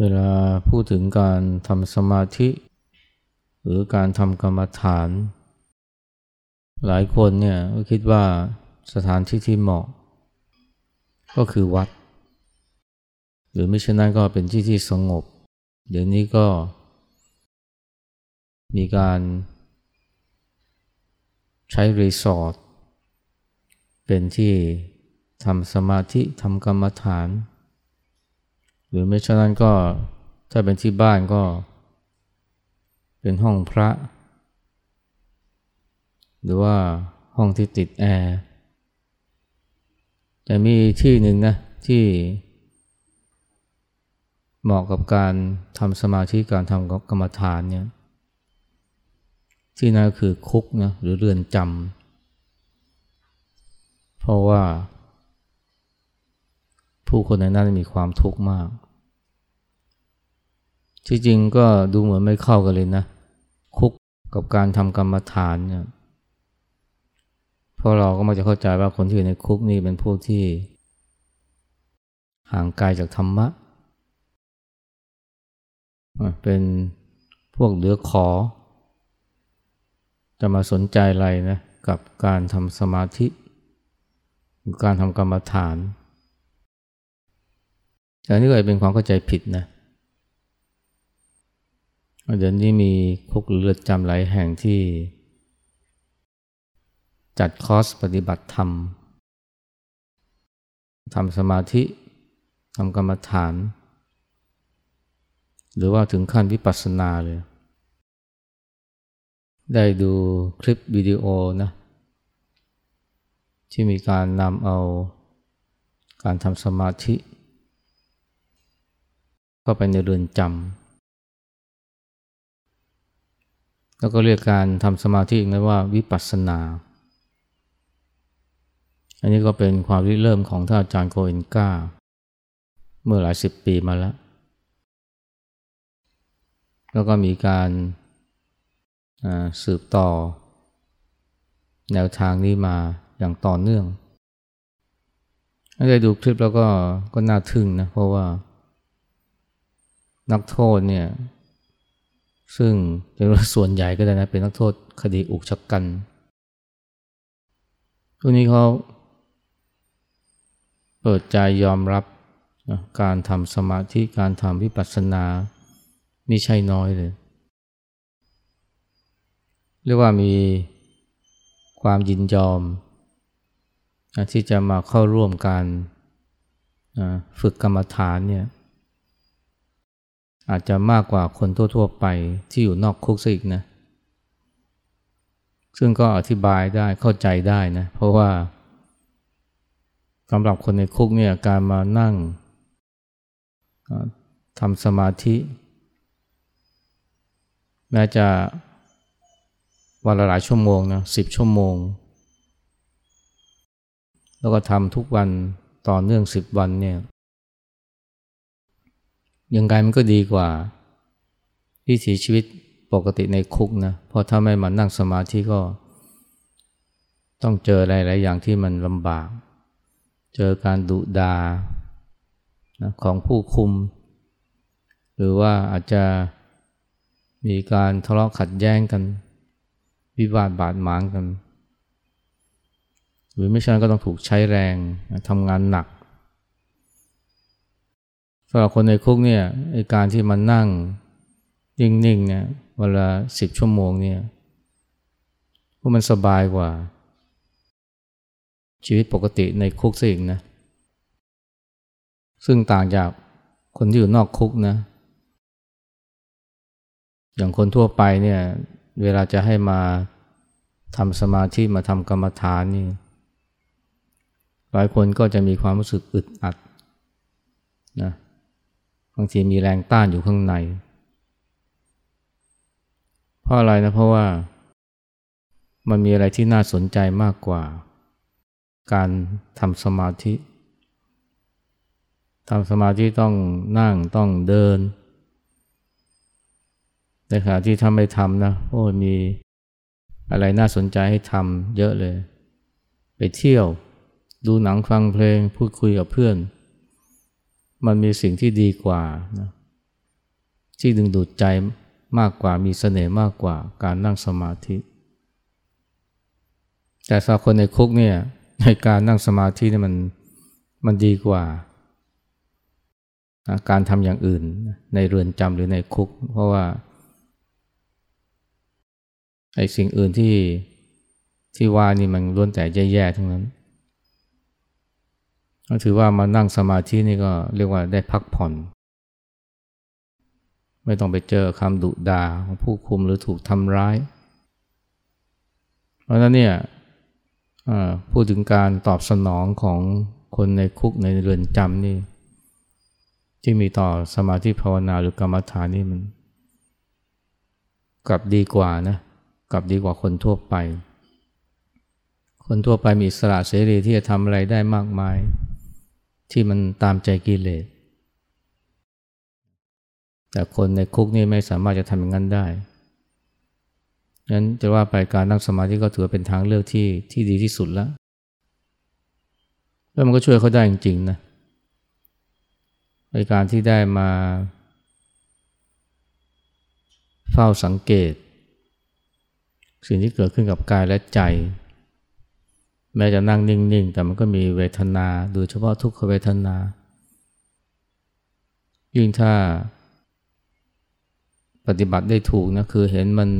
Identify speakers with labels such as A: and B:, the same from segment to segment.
A: เวลาพูดถึงการทำสมาธิ หรือการทำกรรมฐาน หลายคนเนี่ยก็คิดว่าสถานที่ที่เหมาะ ก็คือวัด หรือไม่เช่นนั้นก็เป็นที่ที่สงบ เดี๋ยวนี้ก็ มีการใช้รีสอร์ทเป็นที่ทำสมาธิทำกรรมฐาน หรือไม่เช่นนั้นก็ถ้าเป็นที่บ้านก็ เป็นห้องพระ หรือว่าห้องที่ติดแอร์แต่มีที่หนึ่งนะที่เหมาะกับการทำสมาธิการทำกรรมฐานเนี่ยที่นั่นคือคุกนะหรือเรือนจำเพราะว่า ผู้คนในนั้นมีความทุกข์มากที่จริงก็ดูเหมือนไม่เข้ากันเลยนะ คุกกับการทำกรรมฐานเนี่ยเพราะเราก็มักจะเข้าใจว่าคนที่อยู่ในคุกนี่เป็นพวกที่ ห่างไกลจากธรรมะ เป็นพวกเหลือขอ จะมาสนใจอะไรนะกับการทำสมาธิ การทำกรรมฐาน ต่นี่ก็เป็นความเข้าใจผิดนะเดี๋ยวนี้มีคุกเลือดจำหลายแห่งที่ จัดคอร์สปฏิบัติธรรมทำสมาธิทำกรรมฐาน หรือว่าถึงขั้นวิปัสสนาเลย ได้ดูคลิปวิดีโอนะที่มีการนำเอาการทำสมาธิ เข้าไปในเรือนจำแล้วก็เรียกการทำสมาธิอีกนะว่าวิปัสสนา อันนี้ก็เป็นความริเริ่มของท่านอาจารย์โคเอนกาเมื่อหลายสิบปีมาแล้ว แล้วก็มีการสืบต่อ แนวทางนี้มาอย่างต่อเนื่องถ้าได้ดูคลิปแล้วก็ก็น่าทึ่งนะ เพราะว่า นักโทษเนี่ยซึ่งเป็นส่วนใหญ่ก็ได้นะเป็นนักโทษคดีอุกชะกันทุกนี้เขาเปิดใจยอมรับการทำสมาธิการทำวิปัสสนาไม่ใช่น้อยเลย เรียกว่ามีความยินยอมที่จะมาเข้าร่วมการฝึกกรรมฐานเนี่ย อาจจะมากกว่าคนทั่ว ๆ ไปที่อยู่นอกคุกซะอีกนะ ซึ่งก็อธิบายได้เข้าใจได้นะ เพราะว่าสำหรับคนในคุกเนี่ยการมานั่งทำสมาธิ แม้จะวันละหลายชั่วโมงนะสิบชั่วโมง แล้วก็ทำทุกวันต่อเนื่องสิบวันเนี่ย ยังไงมันก็ดีกว่าวิถีชีวิตปกติในคุกนะเพราะถ้าไม่มานั่งสมาธิก็ ต้องเจอหลาย ๆ อย่างที่มันลำบาก เจอการดุดานะของผู้คุม หรือว่าอาจจะมีการทะเลาะขัดแย้งกัน วิวาทบาดหมางกัน หรือไม่ใช่ก็ต้องถูกใช้แรงทำงานหนัก สำหรับคนในคุกเนี่ยการที่มันนั่งนิ่งๆเนี่ยเวลาสิบชั่วโมงเนี่ยพวกมันสบายกว่า ชีวิตปกติในคุกสิงนะ ซึ่งต่างจากคนที่อยู่นอกคุกนะ อย่างคนทั่วไปเนี่ยเวลาจะให้มาทำสมาธิมาทำกรรมฐานนี่หลายคนก็จะมีความรู้สึกอึดอัดนะ บางทีมีแรงต้านอยู่ข้างใน เพราะอะไรนะเพราะว่า มันมีอะไรที่น่าสนใจมากกว่า การทำสมาธิทำสมาธิต้องนั่งต้องเดินในขณะที่ทำไม่ทำนะโอ้มีอะไรน่าสนใจให้ทำเยอะเลย ไปเที่ยวดูหนังฟังเพลงพูดคุยกับเพื่อน มันมีสิ่งที่ดีกว่านะที่ดึงดูดใจมากกว่ามีเสน่ห์มากกว่าการนั่งสมาธิ แต่สำหรับคนในคุกเนี่ยในการนั่งสมาธินี่มันมันดีกว่า การทำอย่างอื่นในเรือนจำหรือในคุก เพราะว่าไอ้สิ่งอื่นที่ที่ว่านี่มันล้วนแต่แย่ๆทั้งนั้น ก็ถือว่ามานั่งสมาธินี่ก็เรียกว่าได้พักผ่อน ไม่ต้องไปเจอคำดุดาของผู้คุมหรือถูกทำร้าย เพราะนั้นเนี่ยพูดถึงการตอบสนองของคนในคุกในเรือนจำนี่ที่มีต่อสมาธิภาวนาหรือกรรมฐานนี่มัน กลับดีกว่านะกลับดีกว่าคนทั่วไป คนทั่วไปมีสระเสรีที่จะทำอะไรได้มากมาย ที่มันตามใจกิเลส แต่คนในคุกนี่ไม่สามารถจะทำอย่างนั้นได้งั้นจะว่าไปการนั่งสมาธิก็ถือเป็นทางเลือกที่ที่ดีที่สุดแล้ว แล้วมันก็ช่วยเขาได้จริงๆนะในการที่ได้มาเฝ้าสังเกต สิ่งที่เกิดขึ้นกับกายและใจ แม้จะนั่งนิ่ง ๆ แต่มันก็มีเวทนาโดยเฉพาะทุกขเวทนา ยิ่งถ้าปฏิบัติได้ถูกนะคือเห็นมัน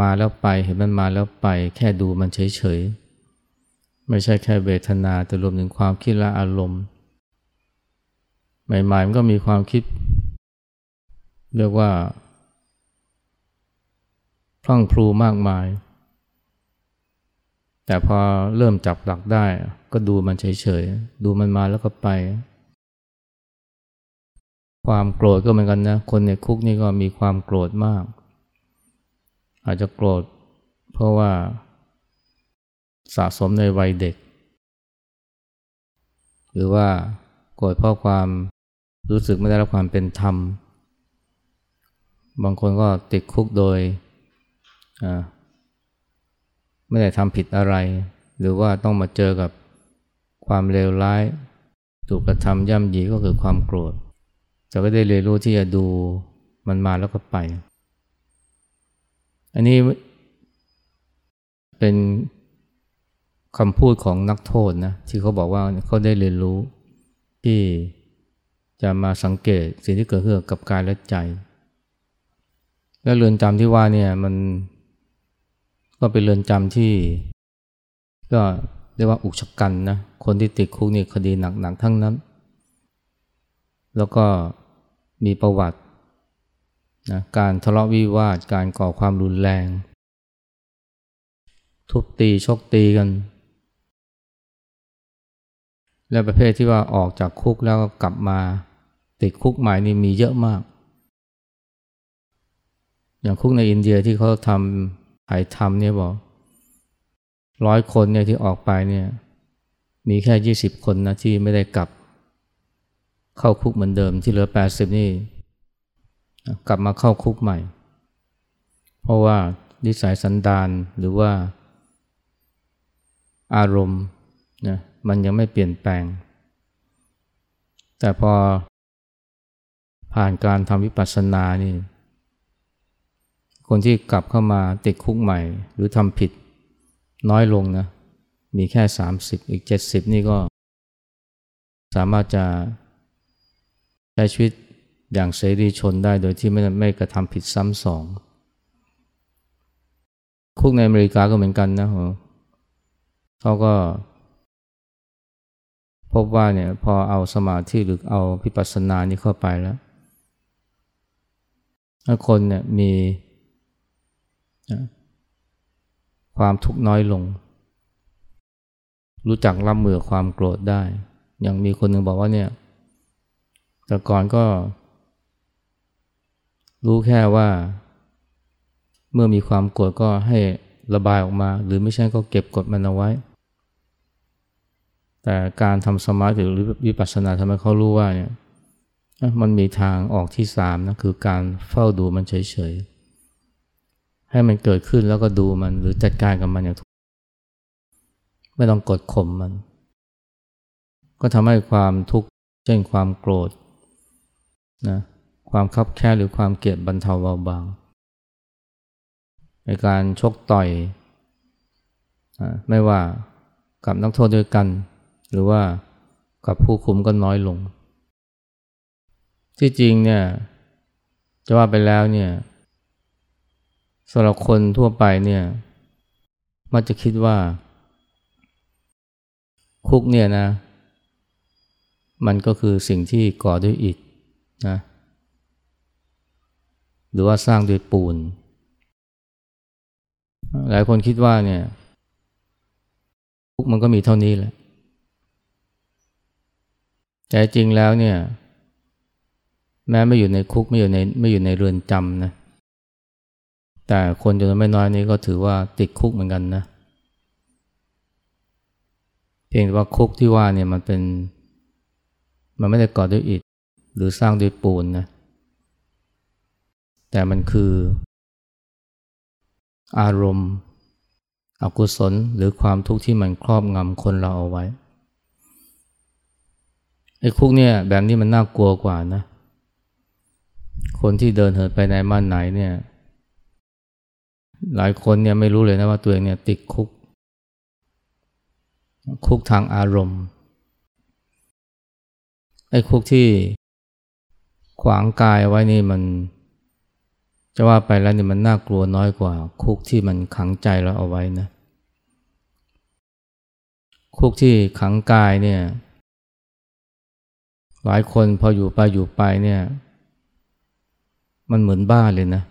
A: มาแล้วไป เห็นมันมาแล้วไป แค่ดูมันเฉย ๆ ไม่ใช่แค่เวทนาแต่รวมถึงความคิดและอารมณ์ ใหม่ ๆ มันก็มีความคิด เรียกว่าพลั่งพลูมากมาย แต่พอเริ่มจับหลักได้ ก็ดูมันเฉยๆ ดูมันมาแล้วก็ไป ความโกรธก็เหมือนกันนะ คนในคุกนี่ก็มีความโกรธมาก อาจจะโกรธ เพราะว่าสะสมในวัยเด็ก หรือว่าโกรธเพราะความรู้สึกไม่ได้รับความเป็นธรรม บางคนก็ติดคุกโดย ไม่ได้ทำผิดอะไร หรือว่าต้องมาเจอกับความเลวร้าย ถูกกระทำย่ำยีก็คือความโกรธจะก็ได้เรียนรู้ที่จะดูมันมาแล้วก็ไป อันนี้เป็นคำพูดของนักโทษนะที่เขาบอกว่าเขาได้เรียนรู้ที่จะมาสังเกตสิ่งที่เกิดขึ้นกับกายและใจ และเรือนจำที่ว่าเนี่ยมัน ก็เป็นเรือนจำที่ ก็เรียกว่าอุกชะกันนะ คนที่ติดคุกนี่คดีหนักๆทั้งนั้น แล้วก็มีประวัตินะการทะเลาะวิวาท การก่อความรุนแรง ทุบตีชกตีกัน และประเภทที่ว่าออกจากคุกแล้วก็กลับมา ติดคุกใหม่นี่มีเยอะมาก อย่างคุกในอินเดียที่เขาทำ ถ่ายทำเนี่ยบอกร้อยคนเนี่ยที่ออกไปเนี่ยมีแค่ยี่สิบคนนะที่ไม่ได้กลับ เข้าคุกเหมือนเดิมที่เหลือแปดสิบนี่กลับมาเข้าคุกใหม่ เพราะว่านิสัยสันดานหรือว่าอารมณ์นะมันยังไม่เปลี่ยนแปลง แต่พอผ่านการทำวิปัสสนานี่ คนที่กลับเข้ามาติดคุกใหม่ หรือทำผิดน้อยลงนะ มีแค่ 30 อีก 70 นี่ก็ สามารถจะใช้ชีวิตอย่างเสรีชนได้โดยที่ไม่ไม่กระทำผิดซ้ำสอง คุกในอเมริกาก็เหมือนกันนะเขาก็ พบว่าเนี่ยพอเอาสมาธิหรือเอาพิปัสสนานี้เข้าไปแล้ว ถ้าคนเนี่ยมี ความทุกข์น้อยลง รู้จักรับมือความโกรธได้ อย่างมีคนหนึ่งบอกว่าเนี่ย แต่ก่อนก็ รู้แค่ว่า เมื่อมีความโกรธก็ให้ระบายออกมา หรือไม่ใช่ก็เก็บกดมันเอาไว้ แต่การทำสมาธิหรือวิปัสสนาทำให้เขารู้ว่าเนี่ยมันมีทางออกที่สามนะคือการเฝ้าดูมันเฉยๆ ให้มันเกิดขึ้นแล้วก็ดูมันหรือจัดการกับมันอย่างถูกไม่ต้องกดข่มมัน ก็ทำให้ความทุกข์เช่นความโกรธนะความคับแค้นหรือความเกลียดบรรเทาเบาบางในการชกต่อยไม่ว่ากับนักโทษด้วยกัน หรือว่ากับผู้คุมก็น้อยลง ที่จริงเนี่ยจะว่าไปแล้วเนี่ย สำหรับคนทั่วไปเนี่ยมักจะคิดว่า คุกเนี่ยนะ มันก็คือสิ่งที่ก่อด้วยอิฐนะหรือว่าสร้างด้วยปูน หลายคนคิดว่าเนี่ยคุกมันก็มีเท่านี้แหละแต่จริงแล้วเนี่ย แม้ไม่อยู่ในคุกไม่อยู่ในไม่อยู่ในเรือนจำนะ แต่คนจำนวนไม่น้อยนี้ก็ถือว่าติดคุกเหมือนกันนะ เพียงแต่ว่าคุกที่ว่าเนี่ยมันเป็น มันไม่ได้ก่อด้วยอิฐหรือสร้างด้วยปูนนะ แต่มันคือ อารมณ์อกุศลหรือความทุกข์ที่มันครอบงำคนเราเอาไว้ไอ้คุกเนี่ยแบบนี้มันน่ากลัวกว่านะ คนที่เดินเหินไปไหนมาไหนเนี่ย หลายคนเนี่ยไม่รู้เลยนะว่าตัวเองเนี่ยติดคุก คุกทางอารมณ์ไอ้คุกที่ขวางกายไว้นี่มัน จะว่าไปแล้วนี่มันน่ากลัวน้อยกว่า คุกที่มันขังใจเราเอาไว้นะ คุกที่ขังกายเนี่ย หลายคนพออยู่ไปอยู่ไปเนี่ย มันเหมือนบ้าเลยนะ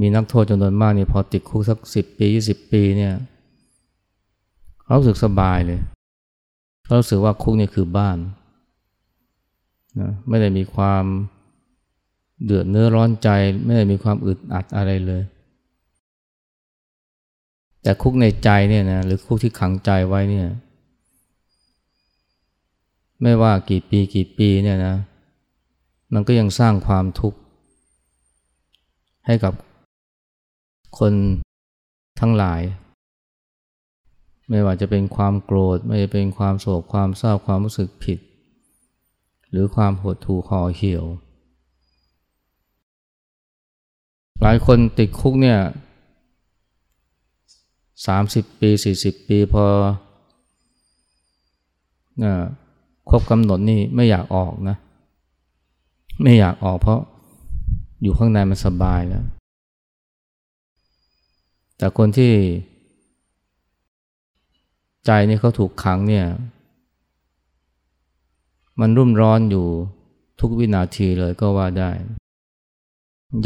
A: มีนักโทษจำนวนมากนี่พอติดคุกสักสิบปียี่สิบปีเนี่ยเขารู้สึกสบายเลยเขารู้สึกว่าคุกนี่คือบ้านนะไม่ได้มีความเดือดเนื้อร้อนใจ ไม่ได้มีความอึดอัดอะไรเลย แต่คุกในใจเนี่ยนะหรือคุกที่ขังใจไว้เนี่ย ไม่ว่ากี่ปีกี่ปีเนี่ยนะ มันก็ยังสร้างความทุกข์ให้กับ คนทั้งหลาย ไม่ว่าจะเป็นความโกรธ ไม่ว่าจะเป็นความโศกความเศร้าความรู้สึกผิด หรือความหดหู่ห่อเหี่ยว หลายคนติดคุกเนี่ยสามสิบปีสี่สิบปีพอครบกำหนดนี่ไม่อยากออกนะ ไม่อยากออกเพราะอยู่ข้างในมันสบายแล้ว แต่คนที่ใจนี่เขาถูกขังเนี่ย มันรุ่มร้อนอยู่ทุกวินาทีเลยก็ว่าได้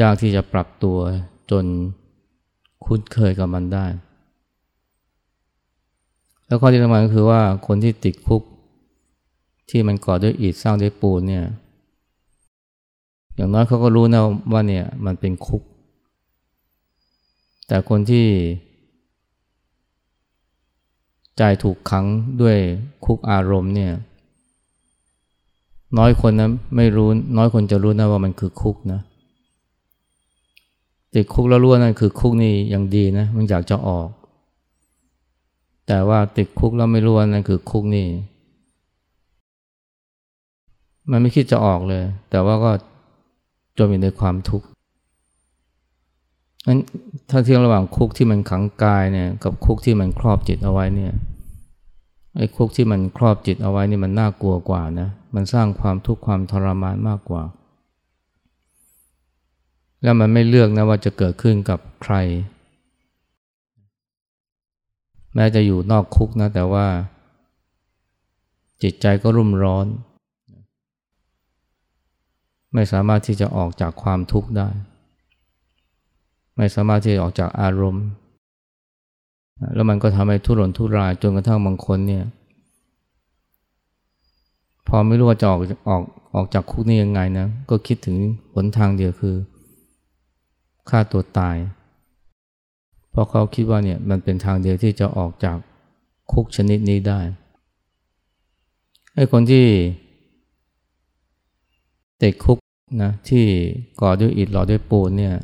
A: ยากที่จะปรับตัวจนคุ้นเคยกับมันได้ แล้วข้อที่สำคัญก็คือว่าคนที่ติดคุก ที่มันก่อด้วยอิฐสร้างด้วยปูนเนี่ย อย่างน้อยเขาก็รู้นะว่าเนี่ยมันเป็นคุก แต่คนที่ใจถูกขังด้วยคุกอารมณ์เนี่ย น้อยคนนะไม่รู้ น้อยคนจะรู้นะว่ามันคือคุกนะติดคุกแล้วรู้ว่านั่นคือคุกนี่ยังดีนะมันอยากจะออก แต่ว่าติดคุกแล้วไม่รู้ว่านั่นคือคุกนี่ มันไม่คิดจะออกเลย แต่ว่าก็จมอยู่ในความทุกข์ นั้นถ้าเทียบระหว่างคุกที่มันขังกายเนี่ยกับคุกที่มันครอบจิตเอาไว้เนี่ยไอ้คุกที่มันครอบจิตเอาไว้นี่มันน่ากลัวกว่านะมันสร้างความทุกข์ความทรมานมากกว่า แล้วมันไม่เลือกนะว่าจะเกิดขึ้นกับใคร แม้จะอยู่นอกคุกนะแต่ว่า จิตใจก็รุ่มร้อน ไม่สามารถที่จะออกจากความทุกข์ได้ ไม่สามารถที่จะออกจากอารมณ์ แล้วมันก็ทำให้ทุรนทุรายจนกระทั่งบางคนเนี่ย พอไม่รู้ว่าจะออกออกออกจากคุกนี่ยังไงนะ ก็คิดถึงหนทางเดียวคือฆ่าตัวตาย เพราะเขาคิดว่าเนี่ยมันเป็นทางเดียวที่จะออกจากคุกชนิดนี้ได้ไอ้คนที่ติดคุกนะที่ก่อด้วยอิฐหล่อด้วยปูนเนี่ย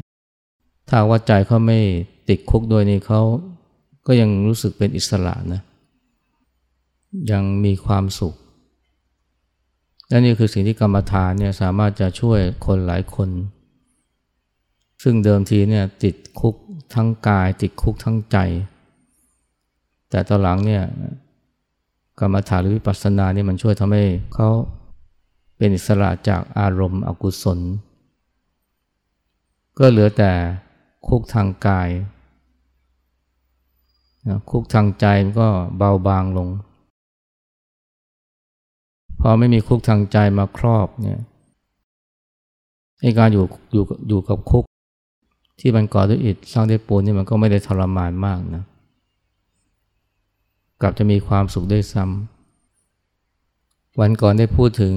A: ถ้าว่าใจเขาไม่ติดคุกด้วยนี่เขาก็ยังรู้สึกเป็นอิสระนะ ยังมีความสุข และนี่คือสิ่งที่กรรมฐานเนี่ยสามารถจะช่วยคนหลายคน ซึ่งเดิมทีเนี่ยติดคุกทั้งกาย ติดคุกทั้งใจ แต่ตอนหลังเนี่ยกรรมฐานหรือวิปัสสนาเนี่ยมันช่วยทำให้เขาเป็นอิสระจากอารมณ์อกุศล ก็เหลือแต่ คุกทางกายคุกทางใจมันก็เบาบางลง พอไม่มีคุกทางใจมาครอบเนี่ยไอการอยู่อยู่อยู่กับคุก ที่มันก่อด้วยอิฐสร้างด้วยปูนนี่มันก็ไม่ได้ทรมานมากนะกลับจะมีความสุขได้ซ้ำวันก่อนได้พูดถึง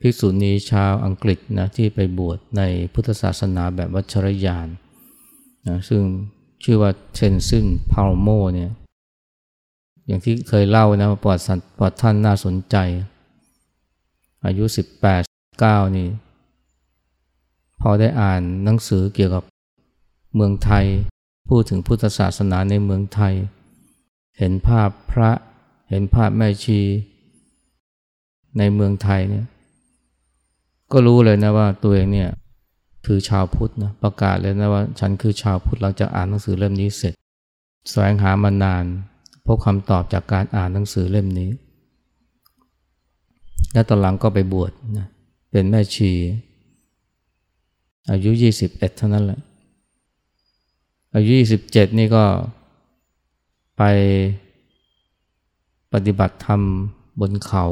A: ภิกษุณีชาวอังกฤษนะที่ไปบวชในพุทธศาสนาแบบวัชรยาน นะซึ่งชื่อว่าเชนซึนพาวโมเนี่ยอย่างที่เคยเล่านะประวัติประวัติท่านน่าสนใจ อายุ 18 9 นี่ พอได้อ่านหนังสือเกี่ยวกับเมืองไทย พูดถึงพุทธศาสนาในเมืองไทย เห็นภาพพระเห็นภาพแม่ชี ในเมืองไทยเนี่ยก็รู้เลยนะว่าตัวเองเนี่ย คือชาวพุทธนะประกาศเลยนะว่าฉันคือชาวพุทธหลังจากอ่านหนังสือเล่มนี้เสร็จ แสวงหามานานพบคำตอบจากการอ่านหนังสือเล่มนี้ และตอนหลังก็ไปบวชนะเป็นแม่ชี อายุ 21 เท่านั้นแหละ อายุ 27 นี่ก็ไปปฏิบัติธรรมบนเขา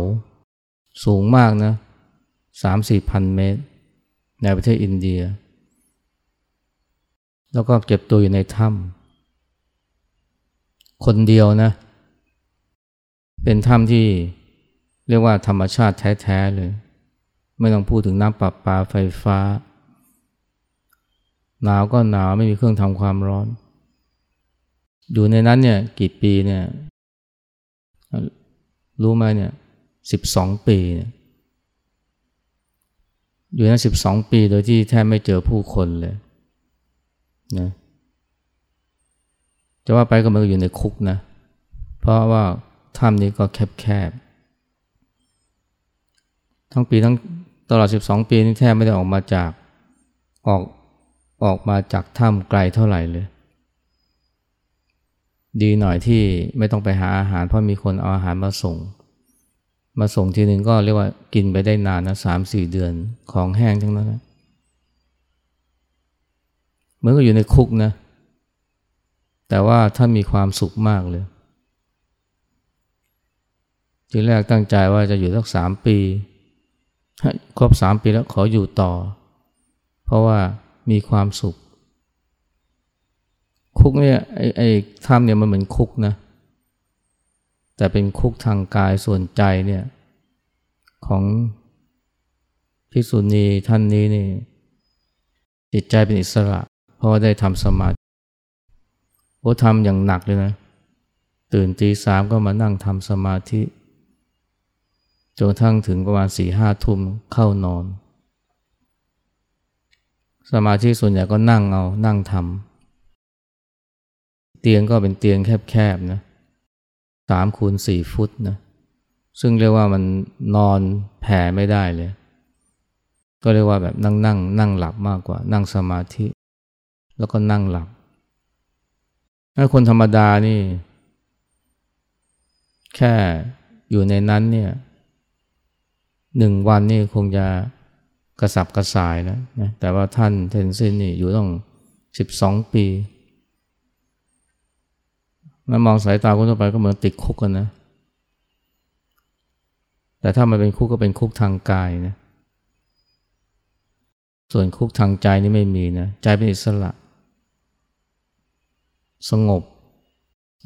A: สูงมากนะสามสี่พันเมตร ในประเทศอินเดีย แล้วก็เก็บตัวอยู่ในถ้ำคนเดียวนะ เป็นถ้ำที่เรียกว่าธรรมชาติแท้ๆเลย ไม่ต้องพูดถึงน้ำประปาไฟฟ้า หนาวก็หนาวไม่มีเครื่องทำความร้อน อยู่ในนั้นเนี่ยกี่ปีเนี่ยรู้ไหมเนี่ยสิบสองปีเนี่ย อยู่นั้นสิบสองปีโดยที่แทบไม่เจอผู้คนเลยนะจะว่าไปก็มันก็อยู่ในคุกนะ เพราะว่าถ้ำนี้ก็แคบๆทั้งปีทั้งตลอด 12 ปีนี่แทบไม่ได้ออกมาจากออกออกมาจากถ้ำไกลเท่าไหร่เลย ดีหน่อยที่ไม่ต้องไปหาอาหารเพราะมีคนเอาอาหารมาส่ง มาส่งทีหนึ่งก็เรียกว่ากินไปได้นานนะสามสี่เดือนของแห้งทั้งนั้นนะเหมือนกับอยู่ในคุกนะ แต่ว่าท่านมีความสุขมากเลย ทีแรกตั้งใจว่าจะอยู่สักสามปี ครบสามปีแล้วขออยู่ต่อ เพราะว่ามีความสุข คุกเนี่ยไอ้ไอ้ถ้ำเนี่ยมันเหมือนคุกนะ แต่เป็นคุกทางกายส่วนใจเนี่ยของภิกษุณีท่านนี้นี่จิตใจเป็นอิสระ เพราะว่าได้ทำสมาธิโอ้ทำอย่างหนักเลยนะ ตื่นตีสามก็มานั่งทำสมาธิจนทั้งถึงประมาณสี่ห้าทุ่มเข้านอน สมาธิส่วนใหญ่ก็นั่งเอานั่งทำเตียงก็เป็นเตียงแคบๆนะ สามคูณสี่ฟุตนะซึ่งเรียกว่ามันนอนแผ่ไม่ได้เลย ก็เรียกว่าแบบนั่งนั่งนั่งหลับมากกว่า นั่งสมาธิ แล้วก็นั่งหลับถ้าคนธรรมดานี่ แค่อยู่ในนั้นเนี่ยหนึ่งวันนี่คงจะกระสับกระส่ายแล้วนะแต่ว่าท่านเทนซินนี่อยู่ต้องสิบสองปี มามองสายตาคนทั่วไปก็เหมือนติดคุกกันนะ แต่ถ้ามันเป็นคุกก็เป็นคุกทางกายนะ ส่วนคุกทางใจนี่ไม่มีนะ ใจเป็นอิสระ สงบ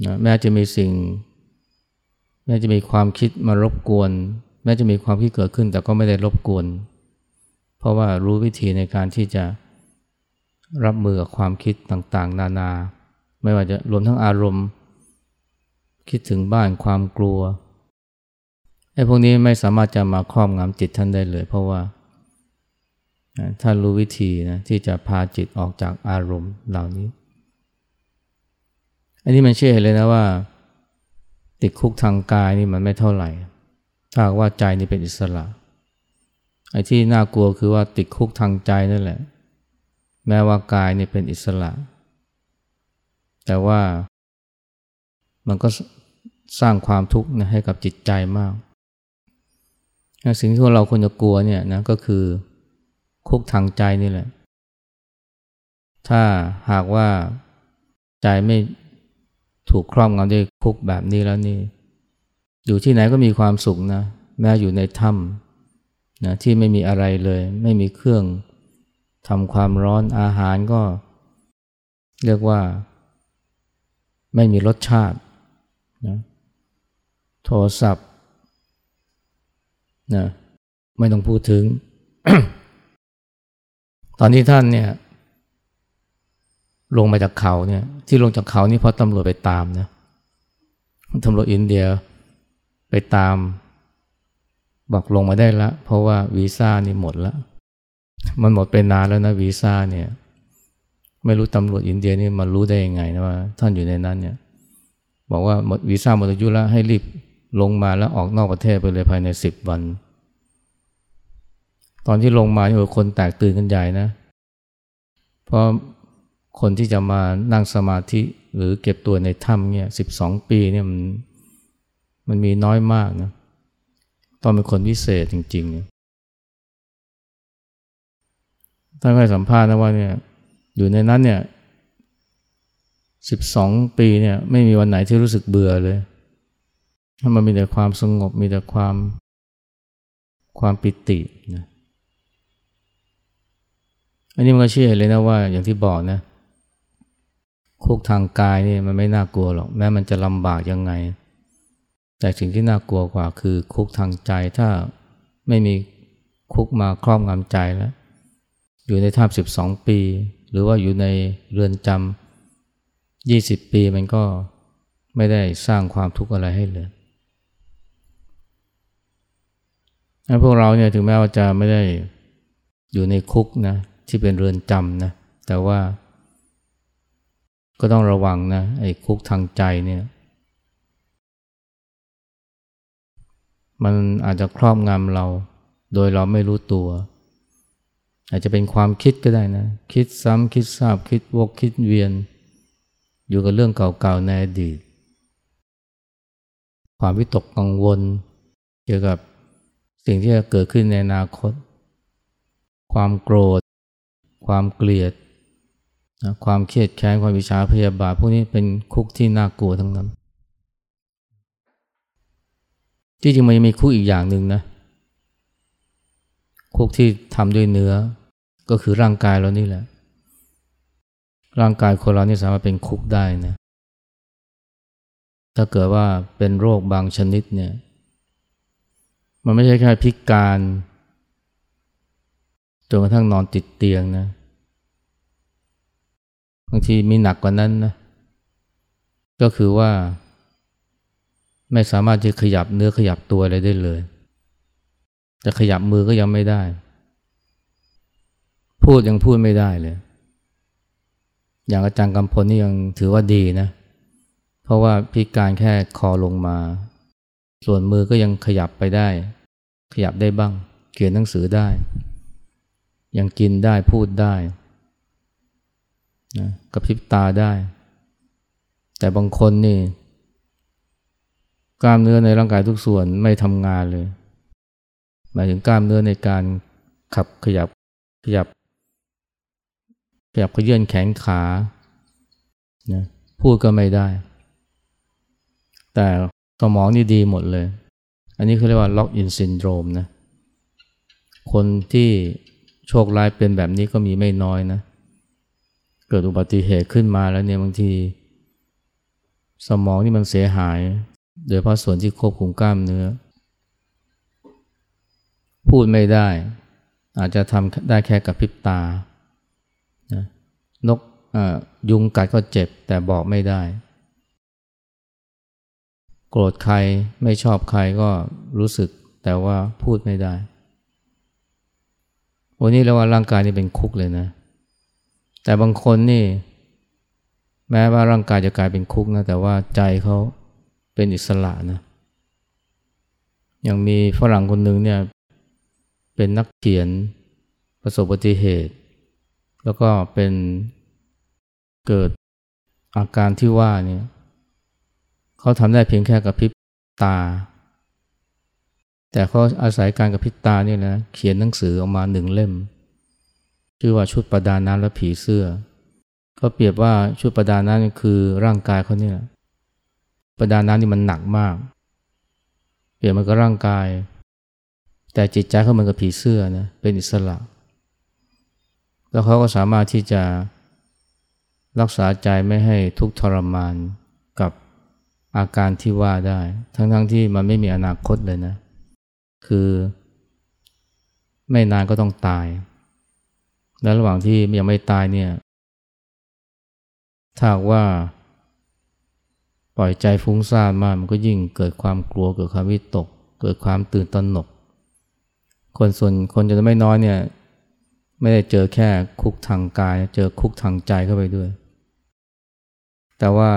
A: นะแม้จะมีสิ่ง แม้จะมีความคิดมารบกวน แม้จะมีความคิดเกิดขึ้น แต่ก็ไม่ได้รบกวน เพราะว่ารู้วิธีในการที่จะรับมือกับความคิดต่างๆ นานา ไม่ว่าจะรวมทั้งอารมณ์ คิดถึงบ้านความกลัวไอ้พวกนี้ไม่สามารถจะมาครอบงำจิตท่านได้เลย เพราะว่าท่านรู้วิธีนะที่จะพาจิตออกจากอารมณ์เหล่านี้ อันนี้มันเชื่อเลยนะว่า ติดคุกทางกายนี่มันไม่เท่าไหร่ ถ้าว่าใจนี่เป็นอิสระ ไอ้ที่น่ากลัวคือว่าติดคุกทางใจนั่นแหละ แม้ว่ากายนี่เป็นอิสระ แต่ว่ามันก็ สร้างความทุกข์นะให้กับจิตใจมาก สิ่งที่เราควรจะกลัวเนี่ยนะก็คือคุกทางใจนี่แหละ ถ้าหากว่าใจไม่ถูกครอบงำด้วยคุกแบบนี้แล้วนี่ อยู่ที่ไหนก็มีความสุขนะ แม้อยู่ในถ้ำนะที่ไม่มีอะไรเลย ไม่มีเครื่องทำความร้อนอาหารก็ เรียกว่า ไม่มีรสชาติ โทรศัพท์นะไม่ต้องพูดถึง ตอนที่ท่านเนี่ย ลงมาจากเขาเนี่ย ที่ลงจากเขานี่เพราะตำรวจไปตามนะตำรวจอินเดียไปตาม บอกลงมาได้ล้วเพราะว่าวีซ่านี่หมดล้วมันหมดไปนานแล้วนะวีซ่าเนี่ย ไม่รู้ตำรวจอินเดียนี่มารู้ได้ยังไงนะว่า ท่านอยู่ในนั้นเนี่ย บอกว่าหมดวีซ่าหมดอายุแล้วให้รีบ ลงมาแล้วออกนอกประเทศไปเลยภายในสิบวัน ตอนที่ลงมาเนี่ยคนแตกตื่นกันใหญ่นะ เพราะคนที่จะมานั่งสมาธิหรือเก็บตัวในถ้ำเนี่ยสิบสองปีเนี่ยมันมันมีน้อยมากนะต้องเป็นคนพิเศษจริงๆท่านเคยสัมภาษณ์นะว่าเนี่ยอยู่ในนั้นเนี่ยสิบสองปีเนี่ยไม่มีวันไหนที่รู้สึกเบื่อเลย มันมีแต่ความสงบมีแต่ความความปิตินะอันนี้มันก็เชื่อเลยนะว่าอย่างที่บอกนะคุกทางกายนี่มันไม่น่ากลัวหรอกแม้มันจะลำบากยังไง แต่สิ่งที่น่ากลัวกว่าคือคุกทางใจถ้าไม่มีคุกมาครอบงำใจแล้ว อยู่ในท่าสิบสองปี หรือว่าอยู่ในเรือนจำยี่สิบปีมันก็ไม่ได้สร้างความทุกข์อะไรให้เลย พวกเราเนี่ยถึงแม้ว่าจะไม่ได้อยู่ในคุกนะที่เป็นเรือนจำนะแต่ว่าก็ต้องระวังนะไอ้คุกทางใจเนี่ย มันอาจจะครอบงำเรา โดยเราไม่รู้ตัว อาจจะเป็นความคิดก็ได้นะ คิดซ้ำคิดทราบคิดวกคิดเวียน อยู่กับเรื่องเก่าๆในอดีต ความวิตกกังวล เกี่ยวกับ สิ่งที่จะเกิดขึ้นในอนาคต ความโกรธ ความเกลียดนะความเครียดแค้นความวิชาพยาบาทพวกนี้เป็นคุกที่น่ากลัวทั้งนั้น ที่จริงมันยังมีคุกอีกอย่างหนึ่งนะคุกที่ทำด้วยเนื้อก็คือร่างกายเรานี่แหละ ร่างกายคนเรานี่สามารถเป็นคุกได้นะถ้าเกิดว่าเป็นโรคบางชนิดเนี่ย มันไม่ใช่แค่พิการจนกระทั่งนอนติดเตียงนะ บางทีมีหนักกว่านั้นนะ ก็คือว่า ไม่สามารถจะขยับเนื้อขยับตัวอะไรได้เลย จะขยับมือก็ยังไม่ได้ พูดยังพูดไม่ได้เลย อย่างอาจารย์กำพลนี่ยังถือว่าดีนะ เพราะว่าพิการแค่คอลงมา ส่วนมือก็ยังขยับไปได้ ขยับได้บ้าง เขียนหนังสือได้ ยังกินได้พูดได้นะกระพริบตาได้ แต่บางคนนี่ กล้ามเนื้อในร่างกายทุกส่วนไม่ทำงานเลย หมายถึงกล้ามเนื้อในการขับขยับขยับ ขยับเขยื้อนแขนขานะพูดก็ไม่ได้ แต่สมองนี่ดีหมดเลย อันนี้เขาเรียกว่า locked-in syndrome นะ คนที่โชคร้ายเป็นแบบนี้ก็มีไม่น้อยนะ เกิดอุบัติเหตุขึ้นมาแล้วเนี่ยบางที สมองนี่มันเสียหาย โดยเพราะส่วนที่ควบคุมกล้ามเนื้อ พูดไม่ได้ อาจจะทำได้แค่กับพริบตานะนกยุงกัดก็เจ็บแต่บอกไม่ได้ โกรธใครไม่ชอบใครก็รู้สึกแต่ว่าพูดไม่ได้ วันนี้เราว่าร่างกายนี่เป็นคุกเลยนะ แต่บางคนนี่ แม้ว่าร่างกายจะกลายเป็นคุกนะ แต่ว่าใจเขาเป็นอิสระนะ อย่างมีฝรั่งคนหนึ่งเนี่ย เป็นนักเขียนประสบอุบัติเหตุ แล้วก็เป็นเกิดอาการที่ว่าเนี่ย เขาทำได้เพียงแค่กับพริบตา แต่เขาอาศัยการกับพริบตาเนี่ยนะเขียนหนังสือออกมาหนึ่งเล่ม ชื่อว่าชุดประดาน้ำและผีเสื้อ ก็เปรียบว่าชุดประดาน้ำคือร่างกายเขาเนี่ยประดาน้ำนี่มันหนักมาก เปรียบมันก็ร่างกาย แต่จิตใจเขาเหมือนกับผีเสื้อนะเป็นอิสระ แล้วเขาก็สามารถที่จะรักษาใจไม่ให้ทุกข์ทรมาน อาการที่ว่าได้ ทั้งๆทที่มันไม่มีอนาคตเลยนะ คือไม่นานก็ต้องตาย และระหว่างที่ยังไม่ตายเนี่ย ถ้าว่า ปล่อยใจฟุ้งซ่านมากมันก็ยิ่งเกิดความกลัวเกิดความวิตก เกิดความตื่นตระหนก คนส่วนคนจะไม่น้อยเนี่ย ไม่ได้เจอแค่คุกทางกาย เจอคุกทางใจเข้าไปด้วย แต่ว่า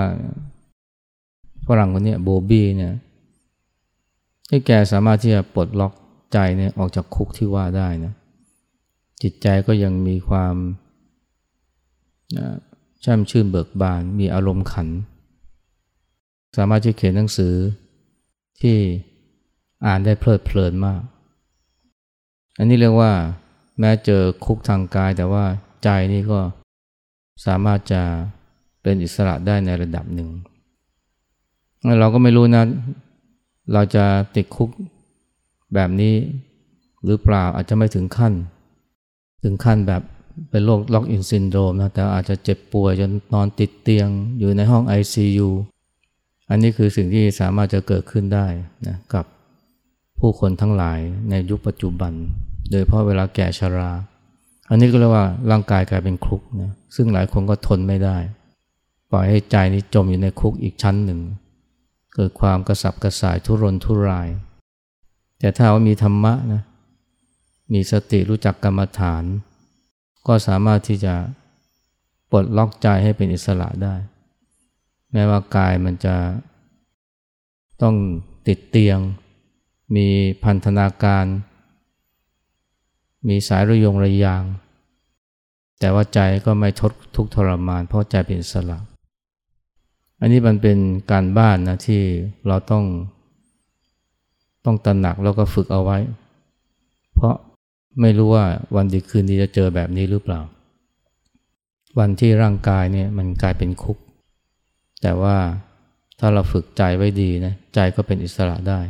A: รั่งคนนี้โบบี้เนี่ยที่แกสามารถที่จะปลดล็อกใจเนี่ยออกจากคุกที่ว่าได้นะจิตใจก็ยังมีความช่ำชื่นเบิกบาน มีอารมณ์ขัน สามารถที่เขียนหนังสือที่อ่านได้เพลิดเพลินมาก อันนี้เรียกว่าแม้เจอคุกทางกาย แต่ว่าใจนี่ก็สามารถจะเป็นอิสระได้ในระดับหนึ่ง เราก็ไม่รู้นะ เราจะติดคุกแบบนี้หรือเปล่าอาจจะไม่ถึงขั้น ถึงขั้นแบบเป็นโรคล็อกอินซินโดรมนะแต่อาจจะเจ็บป่วยจนนอนติดเตียงอยู่ในห้อง ICU อันนี้คือสิ่งที่สามารถจะเกิดขึ้นได้นะกับผู้คนทั้งหลายในยุคปัจจุบัน โดยเพราะเวลาแก่ชรา อันนี้ก็เรียกว่าร่างกายกลายเป็นคุกนะซึ่งหลายคนก็ทนไม่ได้ ปล่อยให้ใจนี้จมอยู่ในคุกอีกชั้นหนึ่ง เกิดความกระสับกระส่ายทุรนทุราย แต่ถ้าว่ามีธรรมะนะมีสติรู้จักกรรมฐาน ก็สามารถที่จะปลดล็อกใจให้เป็นอิสระได้ แม้ว่ากายมันจะต้องติดเตียง มีพันธนาการ มีสายระยงระยาง แต่ว่าใจก็ไม่ทดทุกทรมาน เพราะใจเป็นอิสระ อันนี้มันเป็นการบ้านนะที่เราต้อง ต้องตระหนักแล้วก็ฝึกเอาไว้ เพราะไม่รู้ว่าวันดีคืนดีจะเจอแบบนี้หรือเปล่า วันที่ร่างกายเนี่ยมันกลายเป็นคุก แต่ว่าถ้าเราฝึกใจไว้ดีนะใจก็เป็นอิสระได้